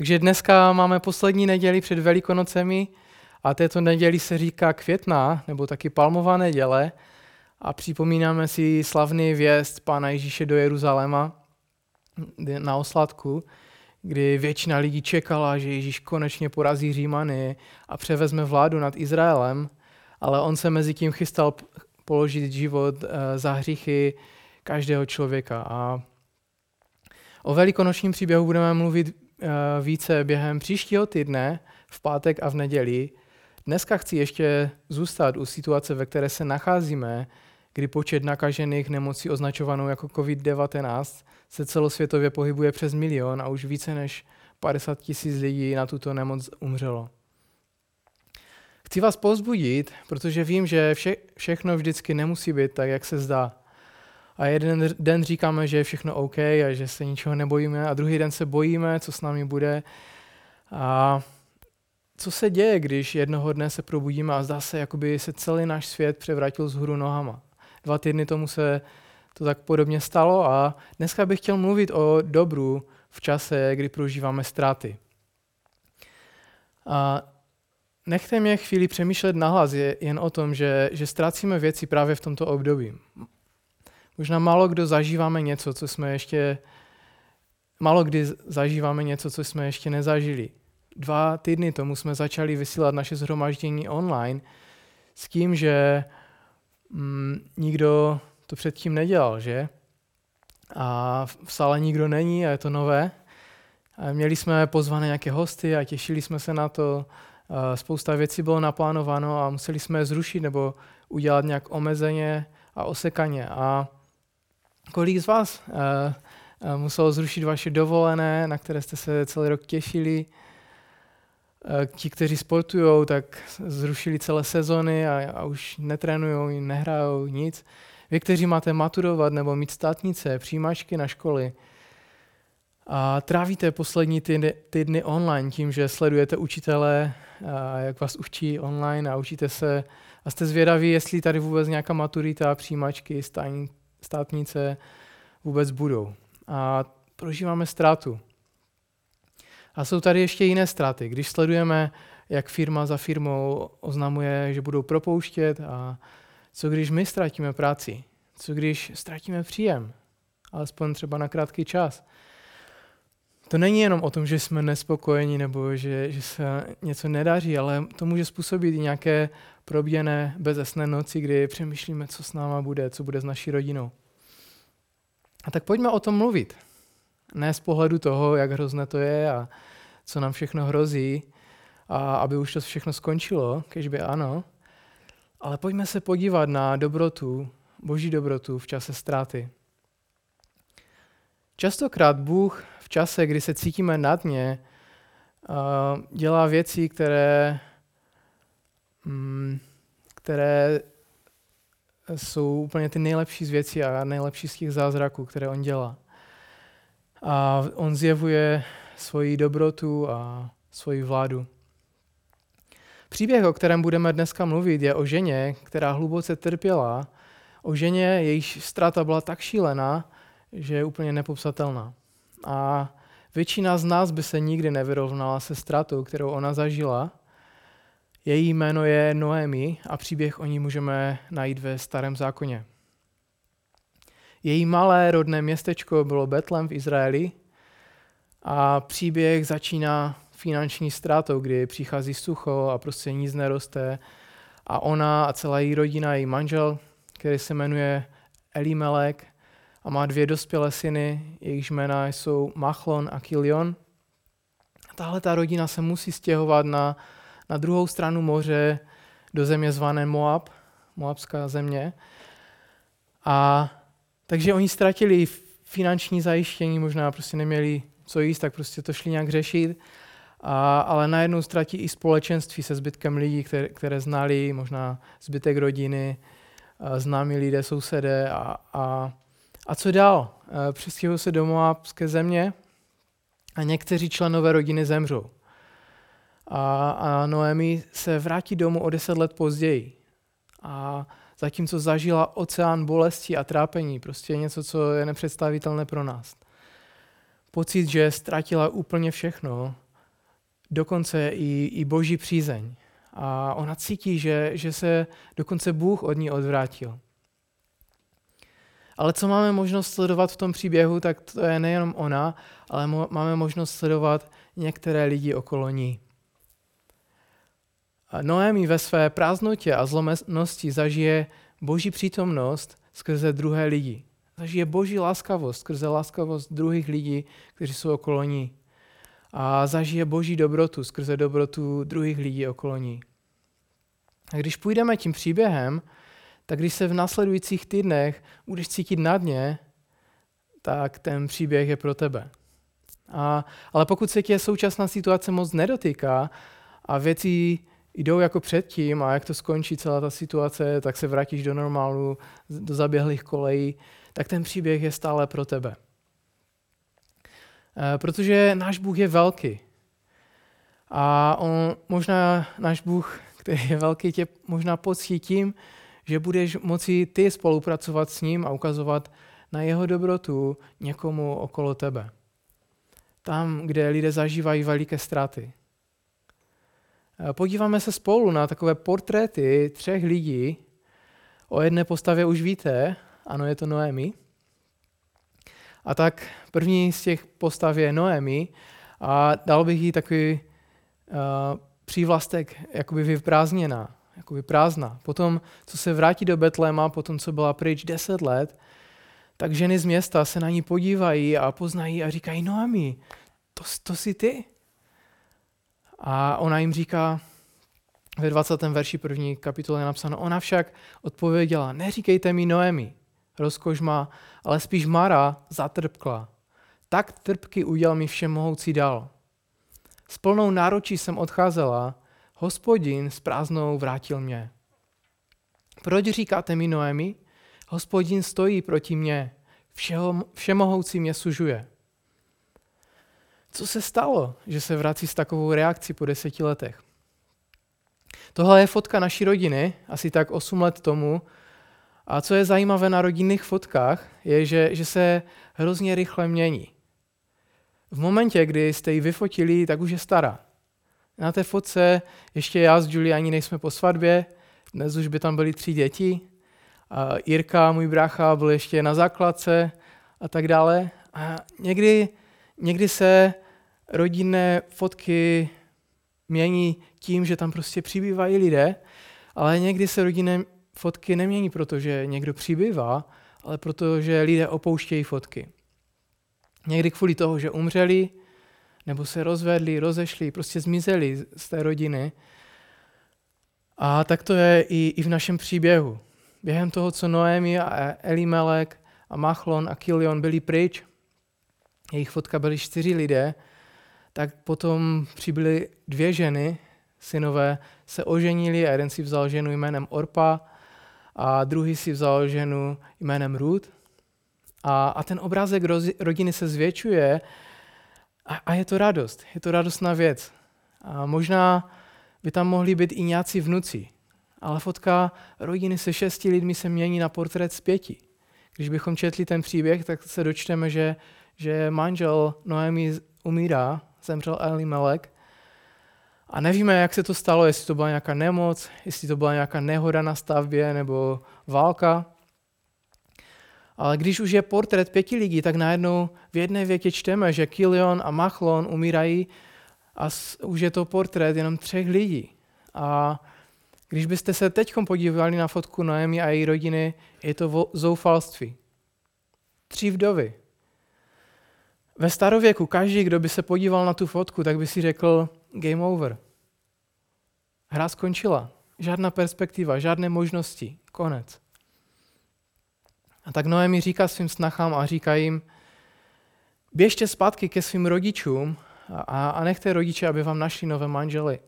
Takže dneska máme poslední neděli před Velikonocemi a této neděli se říká květná, nebo taky palmová neděle a připomínáme si slavný věst Pána Ježíše do Jeruzaléma na osladku, kdy většina lidí čekala, že Ježíš konečně porazí Římany a převezme vládu nad Izraelem, ale on se mezi tím chystal položit život eh, za hříchy každého člověka. A o velikonočním příběhu budeme mluvit více během příštího týdne, v pátek a v neděli. Dneska chci ještě zůstat u situace, ve které se nacházíme, kdy počet nakažených nemocí označovanou jako COVID-19 se celosvětově pohybuje přes milion a už více než 50 tisíc lidí na tuto nemoc umřelo. Chci vás pozbudit, protože vím, že vše, všechno vždycky nemusí být tak, jak se zdá. A jeden den říkáme, že je všechno OK a že se ničeho nebojíme a druhý den se bojíme, co s námi bude. A co se děje, když jednoho dne se probudíme a zdá se, jakoby se celý náš svět převrátil z hůru nohama. Dva týdny tomu se to tak podobně stalo a dneska bych chtěl mluvit o dobru v čase, kdy prožíváme ztráty. A nechte mě chvíli přemýšlet nahlas jen o tom, že, že ztrácíme věci právě v tomto období. Možná málo kdo zažíváme něco, co jsme ještě, málo kdy zažíváme něco, co jsme ještě nezažili. Dva týdny tomu jsme začali vysílat naše zhromaždění online s tím, že mm, nikdo to předtím nedělal, že? A v sále nikdo není a je to nové. A měli jsme pozvané nějaké hosty a těšili jsme se na to. Spousta věcí bylo naplánováno a museli jsme je zrušit nebo udělat nějak omezeně a osekaně. A kolik z vás uh, muselo zrušit vaše dovolené, na které jste se celý rok těšili? Uh, ti, kteří sportují, tak zrušili celé sezony a, a už netrénují, nehrajou nic. Vy, kteří máte maturovat nebo mít státnice, přijímačky na školy, a trávíte poslední týdny, týdny online tím, že sledujete učitele, a jak vás učí online a učíte se a jste zvědaví, jestli tady vůbec nějaká maturita, přijímačky, státnice vůbec budou. A prožíváme ztrátu. A jsou tady ještě jiné ztráty. Když sledujeme, jak firma za firmou oznamuje, že budou propouštět a co když my ztratíme práci? Co když ztratíme příjem? Alespoň třeba na krátký čas. To není jenom o tom, že jsme nespokojeni nebo že, že se něco nedaří, ale to může způsobit i nějaké proběhné bezesné noci, kdy přemýšlíme, co s náma bude, co bude s naší rodinou. A tak pojďme o tom mluvit. Ne z pohledu toho, jak hrozné to je a co nám všechno hrozí, a aby už to všechno skončilo, kežby ano, ale pojďme se podívat na dobrotu, boží dobrotu v čase ztráty. Častokrát Bůh čase, kdy se cítíme na dně, dělá věci, které, mm, které jsou úplně ty nejlepší z věcí a nejlepší z těch zázraků, které on dělá. A on zjevuje svoji dobrotu a svoji vládu. Příběh, o kterém budeme dneska mluvit, je o ženě, která hluboce trpěla, o ženě, jejíž ztráta byla tak šílená, že je úplně nepopsatelná. A většina z nás by se nikdy nevyrovnala se ztrátou, kterou ona zažila. Její jméno je Noemi a příběh o ní můžeme najít ve Starém zákoně. Její malé rodné městečko bylo Betlem v Izraeli a příběh začíná finanční ztrátou, kdy přichází sucho a prostě nic neroste a ona a celá její rodina, její manžel, který se jmenuje Elimelek a má dvě dospělé syny, jejichž jména jsou Machlon a Kilion. Tahle ta rodina se musí stěhovat na, na druhou stranu moře do země zvané Moab, Moabská země. A takže oni ztratili finanční zajištění, možná prostě neměli co jíst, tak prostě to šli nějak řešit. A, ale najednou ztratí i společenství se zbytkem lidí, které, které znali, možná zbytek rodiny, známí lidé, sousedé a, a, a co dál? Přestěhují se do Moabské země a někteří členové rodiny zemřou. A, a Noemi se vrátí domů o deset let později. A zatímco zažila oceán bolesti a trápení, prostě něco, co je nepředstavitelné pro nás. Pocit, že ztratila úplně všechno, dokonce i, i boží přízeň. A ona cítí, že, že se dokonce Bůh od ní odvrátil. Ale co máme možnost sledovat v tom příběhu, tak to je nejenom ona, ale mo- máme možnost sledovat některé lidi okolo ní. Noemi ve své prázdnotě a zlomenosti zažije boží přítomnost skrze druhé lidi. Zažije boží láskavost skrze láskavost druhých lidí, kteří jsou okolo ní. A zažije boží dobrotu skrze dobrotu druhých lidí okolo ní. A když půjdeme tím příběhem, tak když se v následujících týdnech budeš cítit na dně, tak ten příběh je pro tebe. A, ale pokud se tě současná situace moc nedotýká a věci jdou jako předtím a jak to skončí celá ta situace, tak se vrátíš do normálu, do zaběhlých kolejí, tak ten příběh je stále pro tebe. E, protože náš Bůh je velký. A on, možná náš Bůh, který je velký, tě možná pocítí tím, že budeš moci ty spolupracovat s ním a ukazovat na jeho dobrotu někomu okolo tebe. Tam, kde lidé zažívají veliké ztráty. Podíváme se spolu na takové portréty třech lidí. O jedné postavě už víte, ano, je to Noemi. A tak první z těch postav je Noemi a dal bych jí takový uh, přívlastek jakoby vyprázdněná jakoby prázdná. Potom, co se vrátí do Betléma, potom, co byla pryč deset let, tak ženy z města se na ní podívají a poznají a říkají, Noemi, to, to jsi ty? A ona jim říká, ve 20. verši první kapitoly je napsáno, ona však odpověděla, neříkejte mi Noemi, rozkoš má, ale spíš Mara zatrpkla. Tak trpky udělal mi všemohoucí dal. S plnou náročí jsem odcházela, hospodin s prázdnou vrátil mě. Proč říkáte mi Noemi? Hospodin stojí proti mně, všeho, všemohoucí mě sužuje. Co se stalo, že se vrací s takovou reakcí po deseti letech? Tohle je fotka naší rodiny, asi tak 8 let tomu. A co je zajímavé na rodinných fotkách, je, že, že se hrozně rychle mění. V momentě, kdy jste ji vyfotili, tak už je stará. Na té fotce ještě já s Julie ani nejsme po svatbě, dnes už by tam byly tři děti. A Jirka, můj brácha, byl ještě na základce a tak dále. A někdy, někdy se rodinné fotky mění tím, že tam prostě přibývají lidé, ale někdy se rodinné fotky nemění, protože někdo přibývá, ale protože lidé opouštějí fotky. Někdy kvůli toho, že umřeli, nebo se rozvedli, rozešli, prostě zmizeli z té rodiny. A tak to je i, i v našem příběhu. Během toho, co Noemi a Elimelek a Machlon a Kilion byli pryč, jejich fotka byli čtyři lidé, tak potom přibyly dvě ženy, synové se oženili a jeden si vzal ženu jménem Orpa a druhý si vzal ženu jménem Ruth. A, a ten obrázek rodiny se zvětšuje a, a je to radost, je to radostná věc. A možná by tam mohli být i nějací vnuci, ale fotka rodiny se šesti lidmi se mění na portrét z pěti. Když bychom četli ten příběh, tak se dočteme, že, že manžel Noemi umírá, zemřel Melek. A nevíme, jak se to stalo, jestli to byla nějaká nemoc, jestli to byla nějaká nehoda na stavbě nebo válka. Ale když už je portrét pěti lidí, tak najednou v jedné větě čteme, že Kilion a Machlon umírají a už je to portrét jenom třech lidí. A když byste se teď podívali na fotku Noemi a její rodiny, je to zoufalství. Tři vdovy. Ve starověku každý, kdo by se podíval na tu fotku, tak by si řekl game over. Hra skončila. Žádná perspektiva, žádné možnosti. Konec. A tak Noemi říká svým snachám a říká jim, běžte zpátky ke svým rodičům a, a nechte rodiče, aby vám našli nové manžely.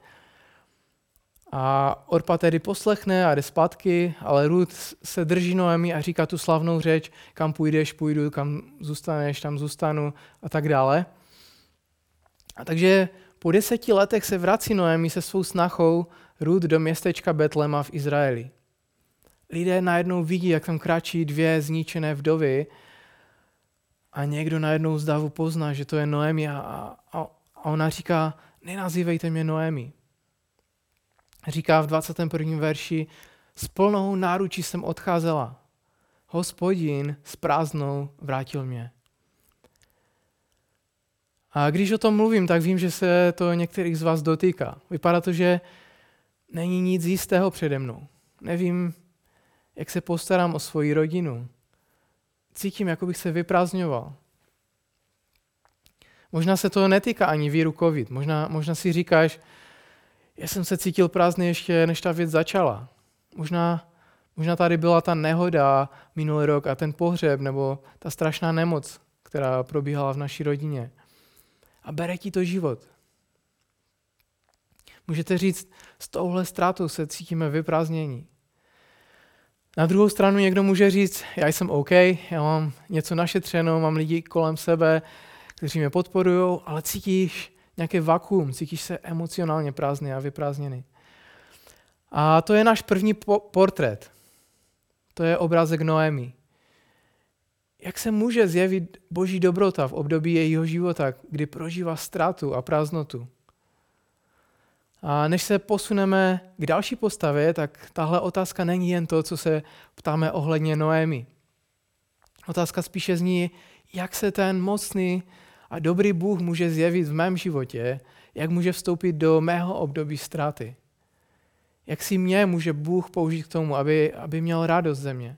A Orpa tedy poslechne a jde zpátky, ale Ruth se drží Noemi a říká tu slavnou řeč, kam půjdeš, půjdu, kam zůstaneš, tam zůstanu a tak dále. A takže po deseti letech se vrací Noemi se svou snachou Ruth do městečka Betlema v Izraeli lidé najednou vidí, jak tam kráčí dvě zničené vdovy a někdo najednou z davu pozná, že to je Noemi a, a, a ona říká, nenazývejte mě Noemi. Říká v 21. verši, s plnou náručí jsem odcházela. Hospodin s prázdnou vrátil mě. A když o tom mluvím, tak vím, že se to některých z vás dotýká. Vypadá to, že není nic jistého přede mnou. Nevím, jak se postarám o svoji rodinu. Cítím, jako bych se vyprázdňoval. Možná se to netýká ani víru COVID. Možná, možná si říkáš, já jsem se cítil prázdný ještě, než ta věc začala. Možná, možná tady byla ta nehoda minulý rok a ten pohřeb, nebo ta strašná nemoc, která probíhala v naší rodině. A bere ti to život. Můžete říct, s touhle ztrátou se cítíme vyprázdnění. Na druhou stranu někdo může říct, já jsem OK, já mám něco našetřeno, mám lidi kolem sebe, kteří mě podporují, ale cítíš nějaké vakuum, cítíš se emocionálně prázdný a vyprázdněný. A to je náš první po- portrét. To je obrázek Noemi. Jak se může zjevit boží dobrota v období jejího života, kdy prožívá ztrátu a prázdnotu? A než se posuneme k další postavě, tak tahle otázka není jen to, co se ptáme ohledně Noemi. Otázka spíše zní, jak se ten mocný a dobrý Bůh může zjevit v mém životě, jak může vstoupit do mého období ztráty. Jak si mě může Bůh použít k tomu, aby, aby měl radost ze mě.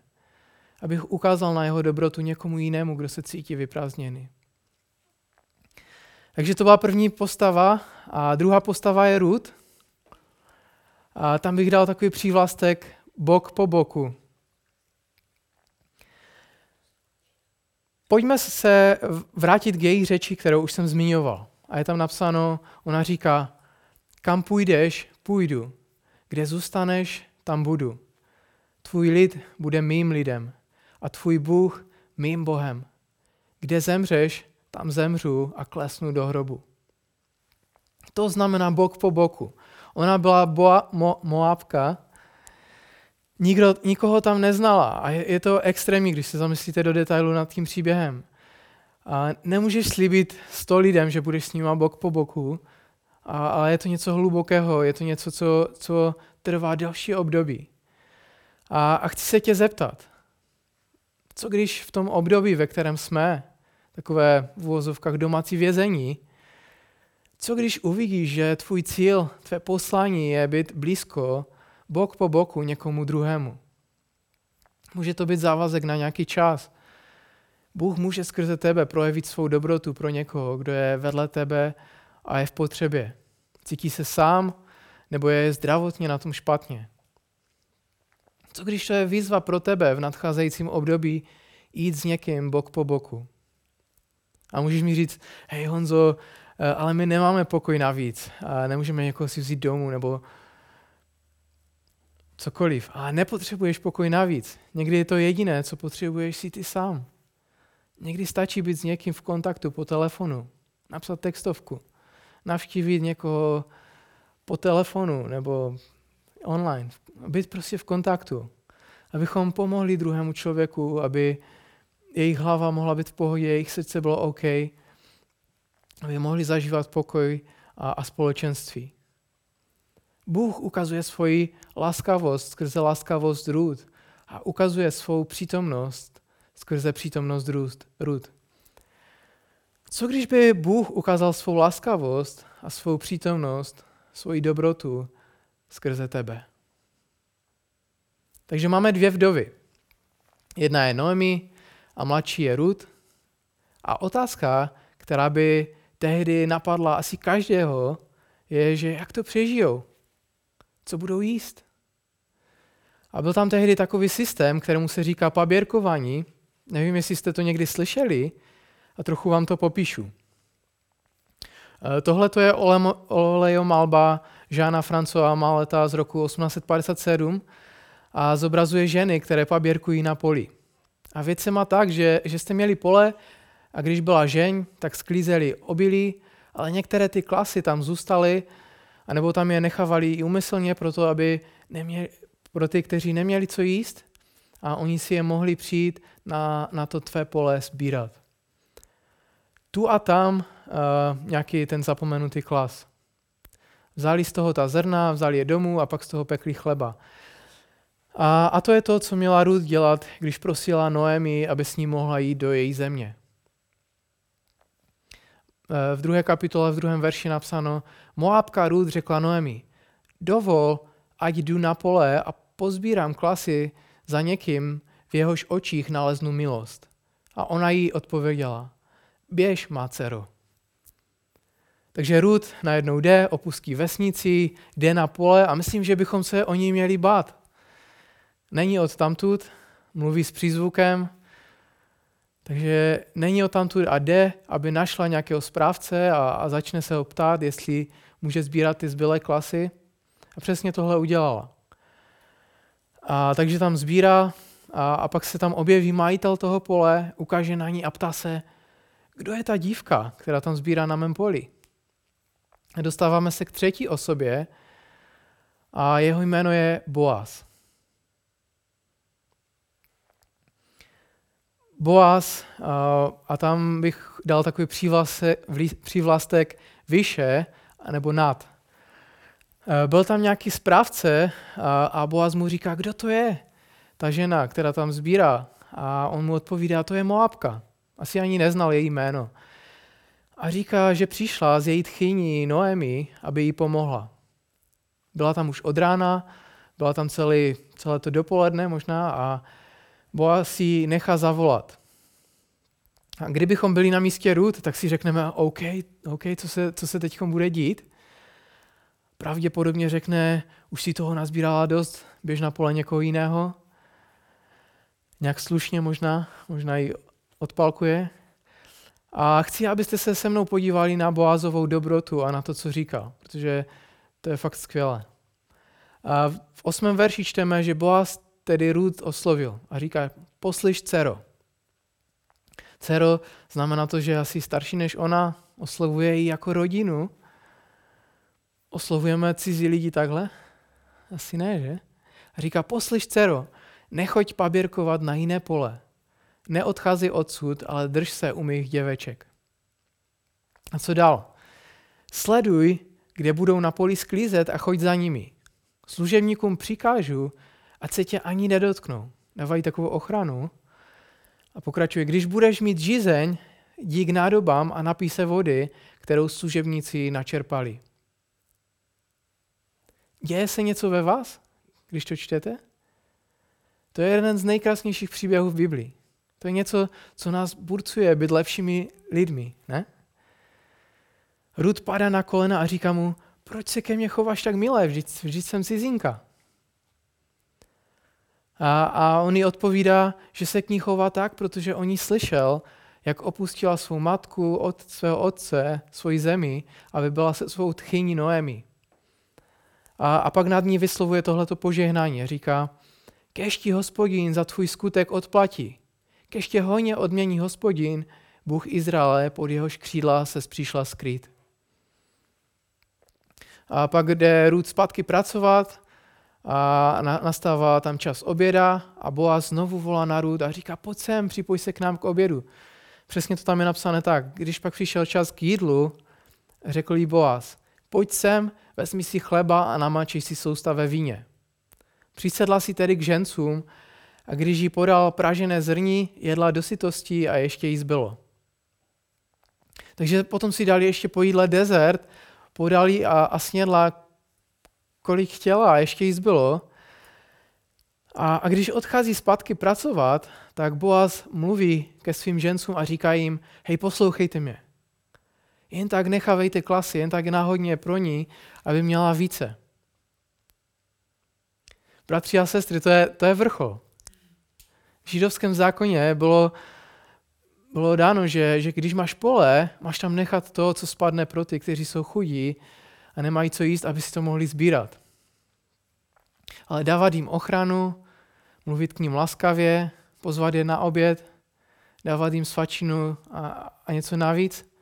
Abych ukázal na jeho dobrotu někomu jinému, kdo se cítí vyprázdněný. Takže to byla první postava a druhá postava je Ruth. A tam bych dal takový přívlastek bok po boku. Pojďme se vrátit k její řeči, kterou už jsem zmiňoval. A je tam napsáno, ona říká, kam půjdeš, půjdu. Kde zůstaneš, tam budu. Tvůj lid bude mým lidem a tvůj Bůh mým Bohem. Kde zemřeš, tam zemřu a klesnu do hrobu. To znamená bok po boku. Ona byla boa, mo, Moabka, Nikdo, nikoho tam neznala a je, je to extrémní, když se zamyslíte do detailu nad tím příběhem. A nemůžeš slíbit sto lidem, že budeš s nima bok po boku, a, ale je to něco hlubokého, je to něco, co, co trvá další období. A, a chci se tě zeptat, co když v tom období, ve kterém jsme, takové v uvozovkách domácí vězení, co když uvidíš, že tvůj cíl, tvé poslání je být blízko, bok po boku někomu druhému? Může to být závazek na nějaký čas. Bůh může skrze tebe projevit svou dobrotu pro někoho, kdo je vedle tebe a je v potřebě. Cítí se sám nebo je zdravotně na tom špatně. Co když to je výzva pro tebe v nadcházejícím období jít s někým bok po boku? A můžeš mi říct, hej Honzo, ale my nemáme pokoj navíc nemůžeme někoho si vzít domů nebo cokoliv. A nepotřebuješ pokoj navíc. Někdy je to jediné, co potřebuješ si ty sám. Někdy stačí být s někým v kontaktu po telefonu, napsat textovku, navštívit někoho po telefonu nebo online. Být prostě v kontaktu. Abychom pomohli druhému člověku, aby jejich hlava mohla být v pohodě, jejich srdce bylo OK, aby mohli zažívat pokoj a, a společenství. Bůh ukazuje svoji laskavost skrze laskavost Rud a ukazuje svou přítomnost skrze přítomnost Rud. Co když by Bůh ukázal svou laskavost a svou přítomnost, svoji dobrotu skrze tebe? Takže máme dvě vdovy. Jedna je Noemi a mladší je Rud. A otázka, která by tehdy napadla asi každého, je, že jak to přežijou? Co budou jíst? A byl tam tehdy takový systém, kterému se říká paběrkování. Nevím, jestli jste to někdy slyšeli, a trochu vám to popíšu. E, tohle to je olejomalba Žána Francova Maleta z roku 1857 a zobrazuje ženy, které paběrkují na poli. A věc se má tak, že, že jste měli pole a když byla žeň, tak sklízeli obilí, ale některé ty klasy tam zůstaly, anebo tam je nechávali i umyslně proto, aby neměli, pro ty, kteří neměli co jíst a oni si je mohli přijít na, na to tvé pole sbírat. Tu a tam uh, nějaký ten zapomenutý klas. Vzali z toho ta zrna, vzali je domů a pak z toho pekli chleba. A, a to je to, co měla Ruth dělat, když prosila Noemi, aby s ní mohla jít do její země. E, v druhé kapitole, v druhém verši napsáno, Moabka Ruth řekla Noemi, dovol, ať jdu na pole a pozbírám klasy za někým, v jehož očích naleznu milost. A ona jí odpověděla, běž, má dcero. Takže Ruth najednou jde, opustí vesnici, jde na pole a myslím, že bychom se o ní měli bát. Není od tamtud, mluví s přízvukem, takže není od tamtud a jde, aby našla nějakého správce a, a začne se ho ptát, jestli může sbírat ty zbylé klasy. A přesně tohle udělala. A, takže tam sbírá a, a pak se tam objeví majitel toho pole, ukáže na ní a ptá se, kdo je ta dívka, která tam sbírá na mém poli. Dostáváme se k třetí osobě a jeho jméno je Boaz. Boaz, a tam bych dal takový přívlastek vyše nebo nad. Byl tam nějaký správce a Boaz mu říká, kdo to je? Ta žena, která tam sbírá. A on mu odpovídá, to je Moabka. Asi ani neznal její jméno. A říká, že přišla z její tchyní Noemi, aby jí pomohla. Byla tam už od rána, byla tam celý, celé to dopoledne možná a Boaz si nechá zavolat. A kdybychom byli na místě Ruth, tak si řekneme, OK, OK, co se, co se teď bude dít? Pravděpodobně řekne, už si toho nazbírala dost, běž na pole někoho jiného. Nějak slušně možná, možná ji odpalkuje. A chci, abyste se se mnou podívali na Boázovou dobrotu a na to, co říkal, protože to je fakt skvělé. A v osmém verši čteme, že Boaz tedy Ruth oslovil a říká, poslyš dcero. Dcero znamená to, že asi starší než ona, oslovuje ji jako rodinu. Oslovujeme cizí lidi takhle? Asi ne, že? A říká, poslyš dcero, nechoď paběrkovat na jiné pole. Neodchází odsud, ale drž se u mých děveček. A co dál? Sleduj, kde budou na poli sklízet a choď za nimi. Služebníkům přikážu, ať se tě ani nedotknou. Dávají takovou ochranu. A pokračuje, když budeš mít žízeň, dík nádobám a napí se vody, kterou služebníci načerpali. Děje se něco ve vás, když to čtete? To je jeden z nejkrásnějších příběhů v Biblii. To je něco, co nás burcuje být lepšími lidmi, ne? Rud padá na kolena a říká mu, proč se ke mně chováš tak milé, vždyť, vždyť jsem cizinka. A, a on jí odpovídá, že se k ní chová tak, protože on jí slyšel, jak opustila svou matku od svého otce, svoji zemi, aby byla se svou tchyní Noemi. A, a pak nad ní vyslovuje tohleto požehnání. Říká, kež ti hospodin za tvůj skutek odplatí. Kež tě hojně odmění hospodin, Bůh Izraele, pod jehož křídla se přišla skrýt. A pak jde Ruth zpátky pracovat a nastává tam čas oběda a Boaz znovu volá na Ruth a říká, pojď sem, připoj se k nám k obědu. Přesně to tam je napsané tak. Když pak přišel čas k jídlu, řekl jí Boaz, pojď sem, vezmi si chleba a namačí si sousta ve víně. Přisedla si tedy k žencům a když jí podal pražené zrní, jedla do sytosti a ještě jí zbylo. Takže potom si dali ještě po jídle dezert, podali a, a snědla, kolik chtěla a ještě jí zbylo. A, a když odchází zpátky pracovat, tak Boaz mluví ke svým žencům a říká jim, hej, poslouchejte mě. Jen tak nechávejte klasy, jen tak náhodně pro ní, aby měla více. Bratři a sestry, to je, to je vrchol. V židovském zákoně bylo, bylo dáno, že, že když máš pole, máš tam nechat to, co spadne pro ty, kteří jsou chudí a nemají co jíst, aby si to mohli sbírat. Ale dávat jim ochranu, mluvit k ním laskavě, pozvat je na oběd, dávat jim svačinu a, a něco navíc,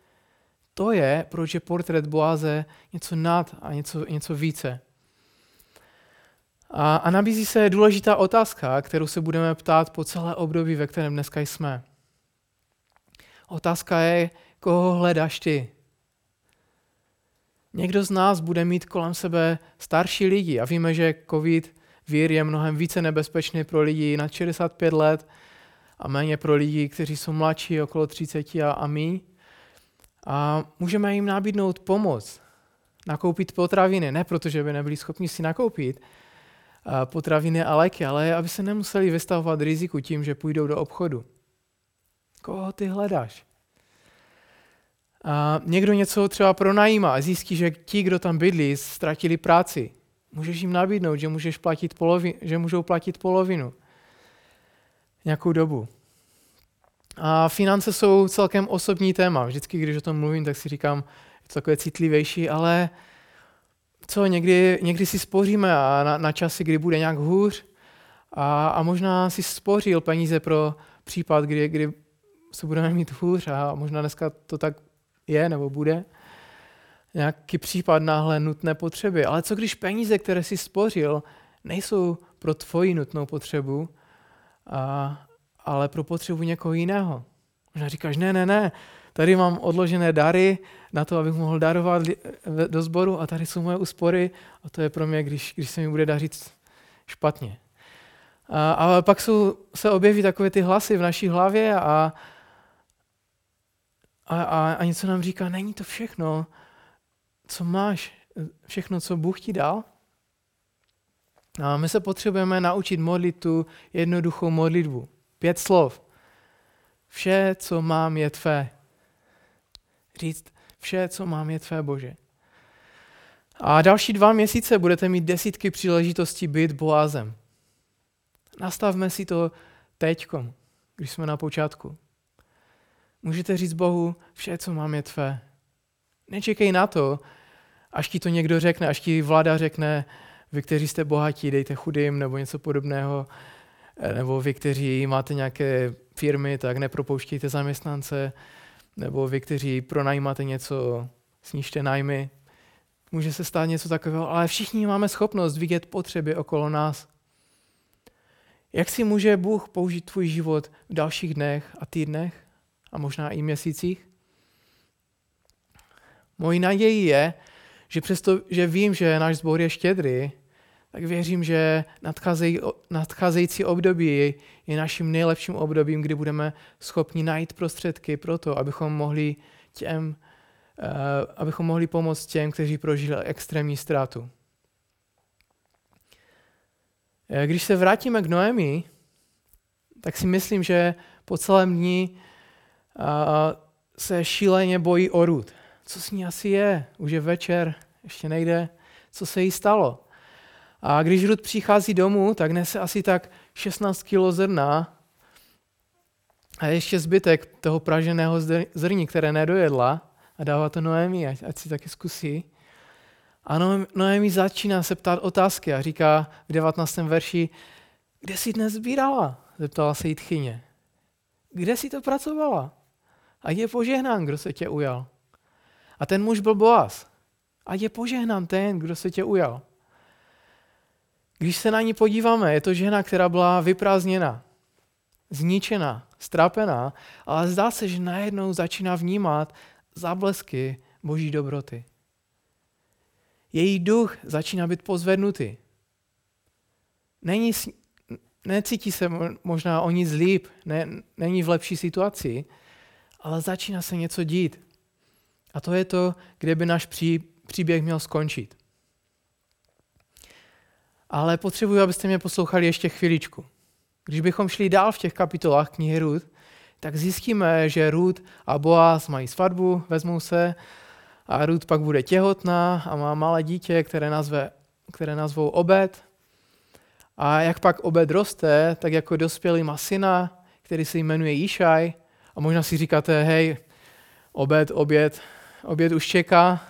to je, proč je portrét Boaze něco nad a něco, něco více. A, a nabízí se důležitá otázka, kterou se budeme ptát po celé období, ve kterém dneska jsme. Otázka je, koho hledáš ty? Někdo z nás bude mít kolem sebe starší lidi a víme, že covid vír je mnohem více nebezpečný pro lidi nad 65 let a méně pro lidi, kteří jsou mladší, okolo 30 a, a míň. A můžeme jim nabídnout pomoc, nakoupit potraviny, ne protože by nebyli schopni si nakoupit potraviny a léky, ale aby se nemuseli vystavovat riziku tím, že půjdou do obchodu. Koho ty hledáš? A někdo něco třeba pronajímá a zjistí, že ti, kdo tam bydlí, ztratili práci. Můžeš jim nabídnout, že, můžeš platit polovi, že můžou platit polovinu nějakou dobu. A finance jsou celkem osobní téma. Vždycky, když o tom mluvím, tak si říkám, je to takové citlivější, ale co, někdy, někdy si spoříme a na, na časy, kdy bude nějak hůř a, a možná si spořil peníze pro případ, kdy, kdy se budeme mít hůř a možná dneska to tak je nebo bude. Nějaký případ náhle nutné potřeby. Ale co když peníze, které si spořil, nejsou pro tvoji nutnou potřebu, a, ale pro potřebu někoho jiného. Možná říkáš, ne, ne, ne, tady mám odložené dary na to, abych mohl darovat do sboru a tady jsou moje úspory a to je pro mě, když, když se mi bude dařit špatně. A, ale pak jsou, se objeví takové ty hlasy v naší hlavě a, a, a, a něco nám říká, není to všechno, co máš, všechno, co Bůh ti dal. A my se potřebujeme naučit modlit tu jednoduchou modlitbu. Pět slov. Vše, co mám, je tvé. Říct, vše, co mám, je tvé, Bože. A další dva měsíce budete mít desítky příležitostí být Boázem. Nastavme si to teďkom, když jsme na počátku. Můžete říct Bohu, vše, co mám, je tvé. Nečekej na to, až ti to někdo řekne, až ti vláda řekne, vy, kteří jste bohatí, dejte chudým nebo něco podobného, nebo vy, kteří máte nějaké firmy, tak nepropouštějte zaměstnance, nebo vy, kteří pronajímáte něco, snižte nájmy. Může se stát něco takového, ale všichni máme schopnost vidět potřeby okolo nás. Jak si může Bůh použít tvůj život v dalších dnech a týdnech a možná i měsících? Mojí naději je, že přesto, že vím, že náš sbor je štědrý, tak věřím, že nadcházející období je naším nejlepším obdobím, kdy budeme schopni najít prostředky pro to, abychom mohli těm, uh, abychom mohli pomoct těm, kteří prožili extrémní ztrátu. Eh, když se vrátíme k Noemi, tak si myslím, že po celém dní se šíleně bojí o Rud. Co s ní asi je? Už je večer, ještě nejde. Co se jí stalo? A když Rud přichází domů, tak nese asi tak 16 kg zrna a ještě zbytek toho praženého zrní, které nedojedla a dává to Noemi, ať, ať si taky zkusí. A Noemi začíná se ptát otázky a říká v 19. verši, kde jsi dnes sbírala? Zeptala se jí tchyně. Kde jsi to pracovala? A je požehnán, kdo se tě ujal. A ten muž byl Boaz. A je požehnán ten, kdo se tě ujal. Když se na ní podíváme, je to žena, která byla vyprázdněna, zničená, strapená, ale zdá se, že najednou začíná vnímat záblesky boží dobroty. Její duch začíná být pozvednutý. Není, necítí se možná o nic líp, ne, není v lepší situaci, ale začíná se něco dít. A to je to, kde by náš pří, příběh měl skončit. Ale potřebuji, abyste mě poslouchali ještě chviličku. Když bychom šli dál v těch kapitolách knihy Ruth, tak zjistíme, že Ruth a Boaz mají svatbu, vezmou se a Ruth pak bude těhotná a má malé dítě, které, nazve, které nazvou Obed. A jak pak Obed roste, tak jako dospělý má syna, který se jmenuje Jíšaj. A možná si říkáte, hej, Obed, oběd, oběd už čeká,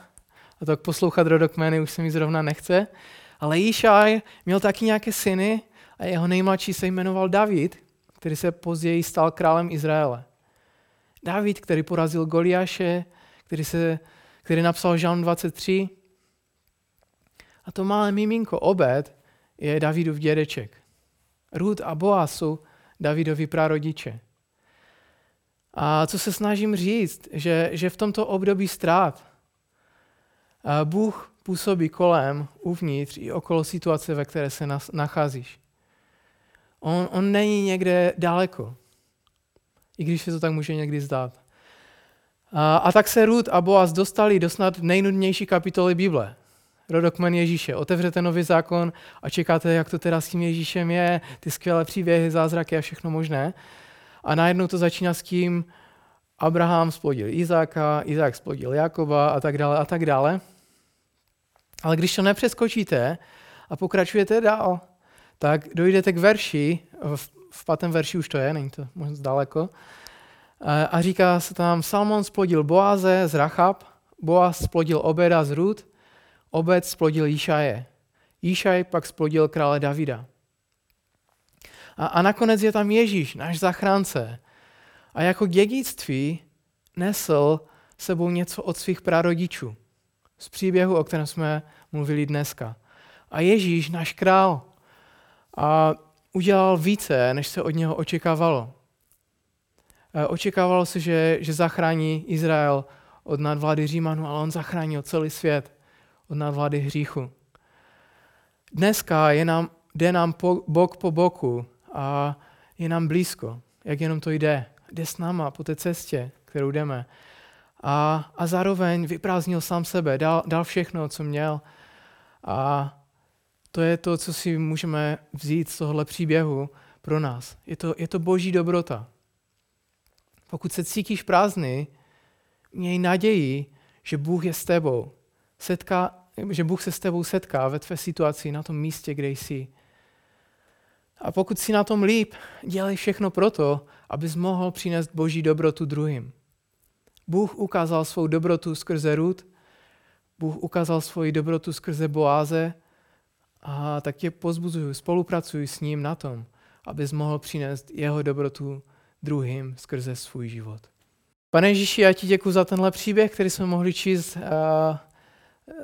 a tak poslouchat rodokmeny už se mi zrovna nechce. Ale Jíšaj měl taky nějaké syny a jeho nejmladší se jmenoval David, který se později stal králem Izraele. David, který porazil Goliáše, který, se, který napsal Žalm 23. A to malé miminko Obed je Davidův dědeček. Rud a Boaz jsou Davidovi prarodiče. A co se snažím říct, že, že v tomto období ztrát Bůh působí kolem, uvnitř i okolo situace, ve které se nacházíš. On, on není někde daleko, i když se to tak může někdy zdát. A, a tak se Ruth a Boaz dostali do snad nejnudnější kapitoly Bible. Rodokmen Ježíše. Otevřete nový zákon a čekáte, jak to teda s tím Ježíšem je, ty skvělé příběhy, zázraky a všechno možné. A najednou to začíná s tím, Abraham splodil Izáka, Izák splodil Jakoba a tak dále a tak dále. Ale když to nepřeskočíte a pokračujete dál, tak dojdete k verši, v, v pátém verši už to je, není to moc daleko, a říká se tam, Salmon splodil Boaze z Rachab, Boaz splodil Obeda z Rud, Obed splodil Jíšaje, Jíšaj pak splodil krále Davida. A, a nakonec je tam Ježíš, náš zachránce. A jako dědictví nesl sebou něco od svých prarodičů. Z příběhu, o kterém jsme mluvili dneska. A Ježíš, náš král, a udělal více, než se od něho očekávalo. E, očekávalo se, že, že zachrání Izrael od nadvlády Římanů, ale on zachránil celý svět od nadvlády hříchu. Dneska je nám, jde nám po, bok po boku a je nám blízko, jak jenom to jde. Jde s náma po té cestě, kterou jdeme. A, a zároveň vyprázdnil sám sebe, dal, dal všechno, co měl. A to je to, co si můžeme vzít z tohohle příběhu pro nás. Je to, je to boží dobrota. Pokud se cítíš prázdný, měj naději, že Bůh je s tebou. Setká, že Bůh se s tebou setká ve tvé situaci na tom místě, kde jsi. A pokud si na tom líp, dělej všechno proto, abys mohl přinést boží dobrotu druhým. Bůh ukázal svou dobrotu skrze Rud, Bůh ukázal svoji dobrotu skrze Boáze a tak tě pozbuzuju, spolupracuji s ním na tom, abys mohl přinést jeho dobrotu druhým skrze svůj život. Pane Ježíši, já ti děkuji za tenhle příběh, který jsme mohli číst uh,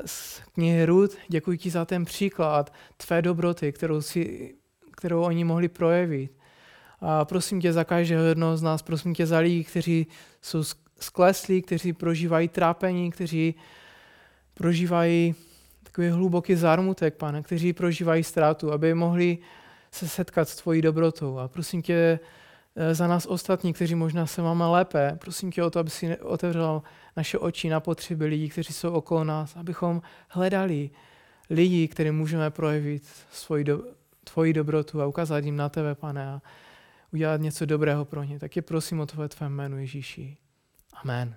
z knihy Rud. Děkuji ti za ten příklad tvé dobroty, kterou, si, kterou oni mohli projevit. A prosím tě za každého jednoho z nás, prosím tě za lidi, kteří jsou skleslí, kteří prožívají trápení, kteří prožívají takový hluboký zármutek, pane, kteří prožívají ztrátu, aby mohli se setkat s tvojí dobrotou. A prosím tě eh, za nás ostatní, kteří možná se máme lépe, prosím tě o to, aby si otevřel naše oči na potřeby lidí, kteří jsou okolo nás, abychom hledali lidi, kterým můžeme projevit svoji do, tvoji dobrotu a ukázat jim na tebe, pane, a udělat něco dobrého pro ně. Tak je prosím o tvoje tvé jméno Ježíši. Amen.